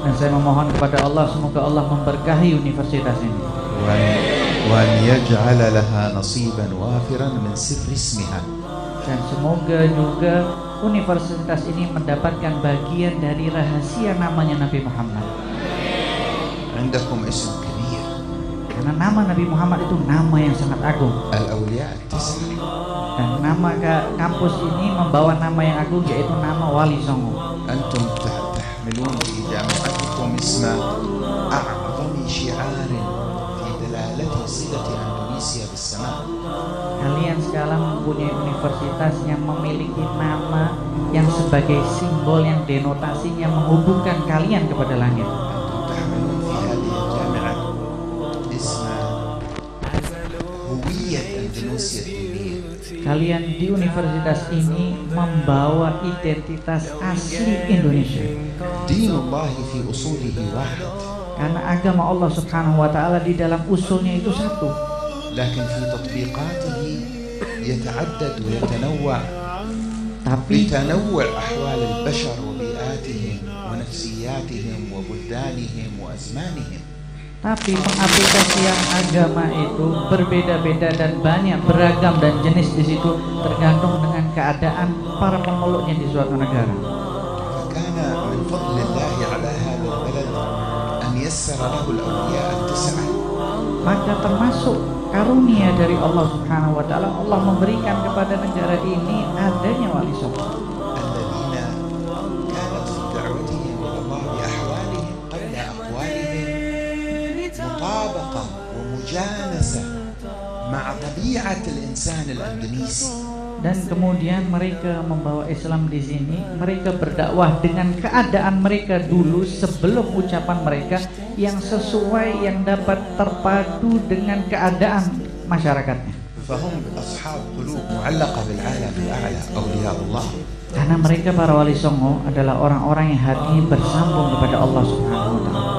Dan saya memohon kepada Allah semoga Allah memberkahi universitas ini وأن, وأن يجعل لها نصيبا وافرا من سر اسمها dan semoga juga universitas ini mendapatkan bagian dari rahasia namanya Nabi Muhammad. عندكم اسم كبير karena nama Nabi Muhammad itu nama yang sangat agung. Al-Aulia Dan nama ke kampus ini membawa nama yang agung yaitu nama Wali Songo. Antum tahmilun di jamaatikum isma a'zami syi'arin fi dalalati sidati Indonesia bersama. Kalian sekarang mempunyai universitas yang memiliki nama yang sebagai simbol yang denotasinya menghubungkan kalian kepada langit. Kalian di universitas ini membawa identitas asli Indonesia. usul. Karena agama Allah Subhanahu wa taala di dalam usulnya itu satu. Lakin Terdapat. Tapi ahwal al-bashar wa bi'atihim wa nafsiyatihim wa wa azmanihim. Tapi pengaplikasian agama itu berbeda-beda dan banyak, beragam dan jenis di situ tergantung dengan keadaan para pemeluknya di suatu negara. Maka termasuk karunia dari Allah Subhanahu wa taala Allah memberikan kepada negara ini adanya wali songo. ومجانسة مع طبيعة الإنسان الأندونيسي Dan kemudian mereka membawa Islam di sini, mereka berdakwah dengan keadaan mereka dulu sebelum ucapan mereka yang sesuai yang dapat terpadu dengan keadaan masyarakatnya. فهم أصحاب قلوب معلقة بالعالم الأعلى أولياء الله Karena mereka para wali songo adalah orang-orang yang hatinya bersambung kepada Allah Subhanahu wa taala.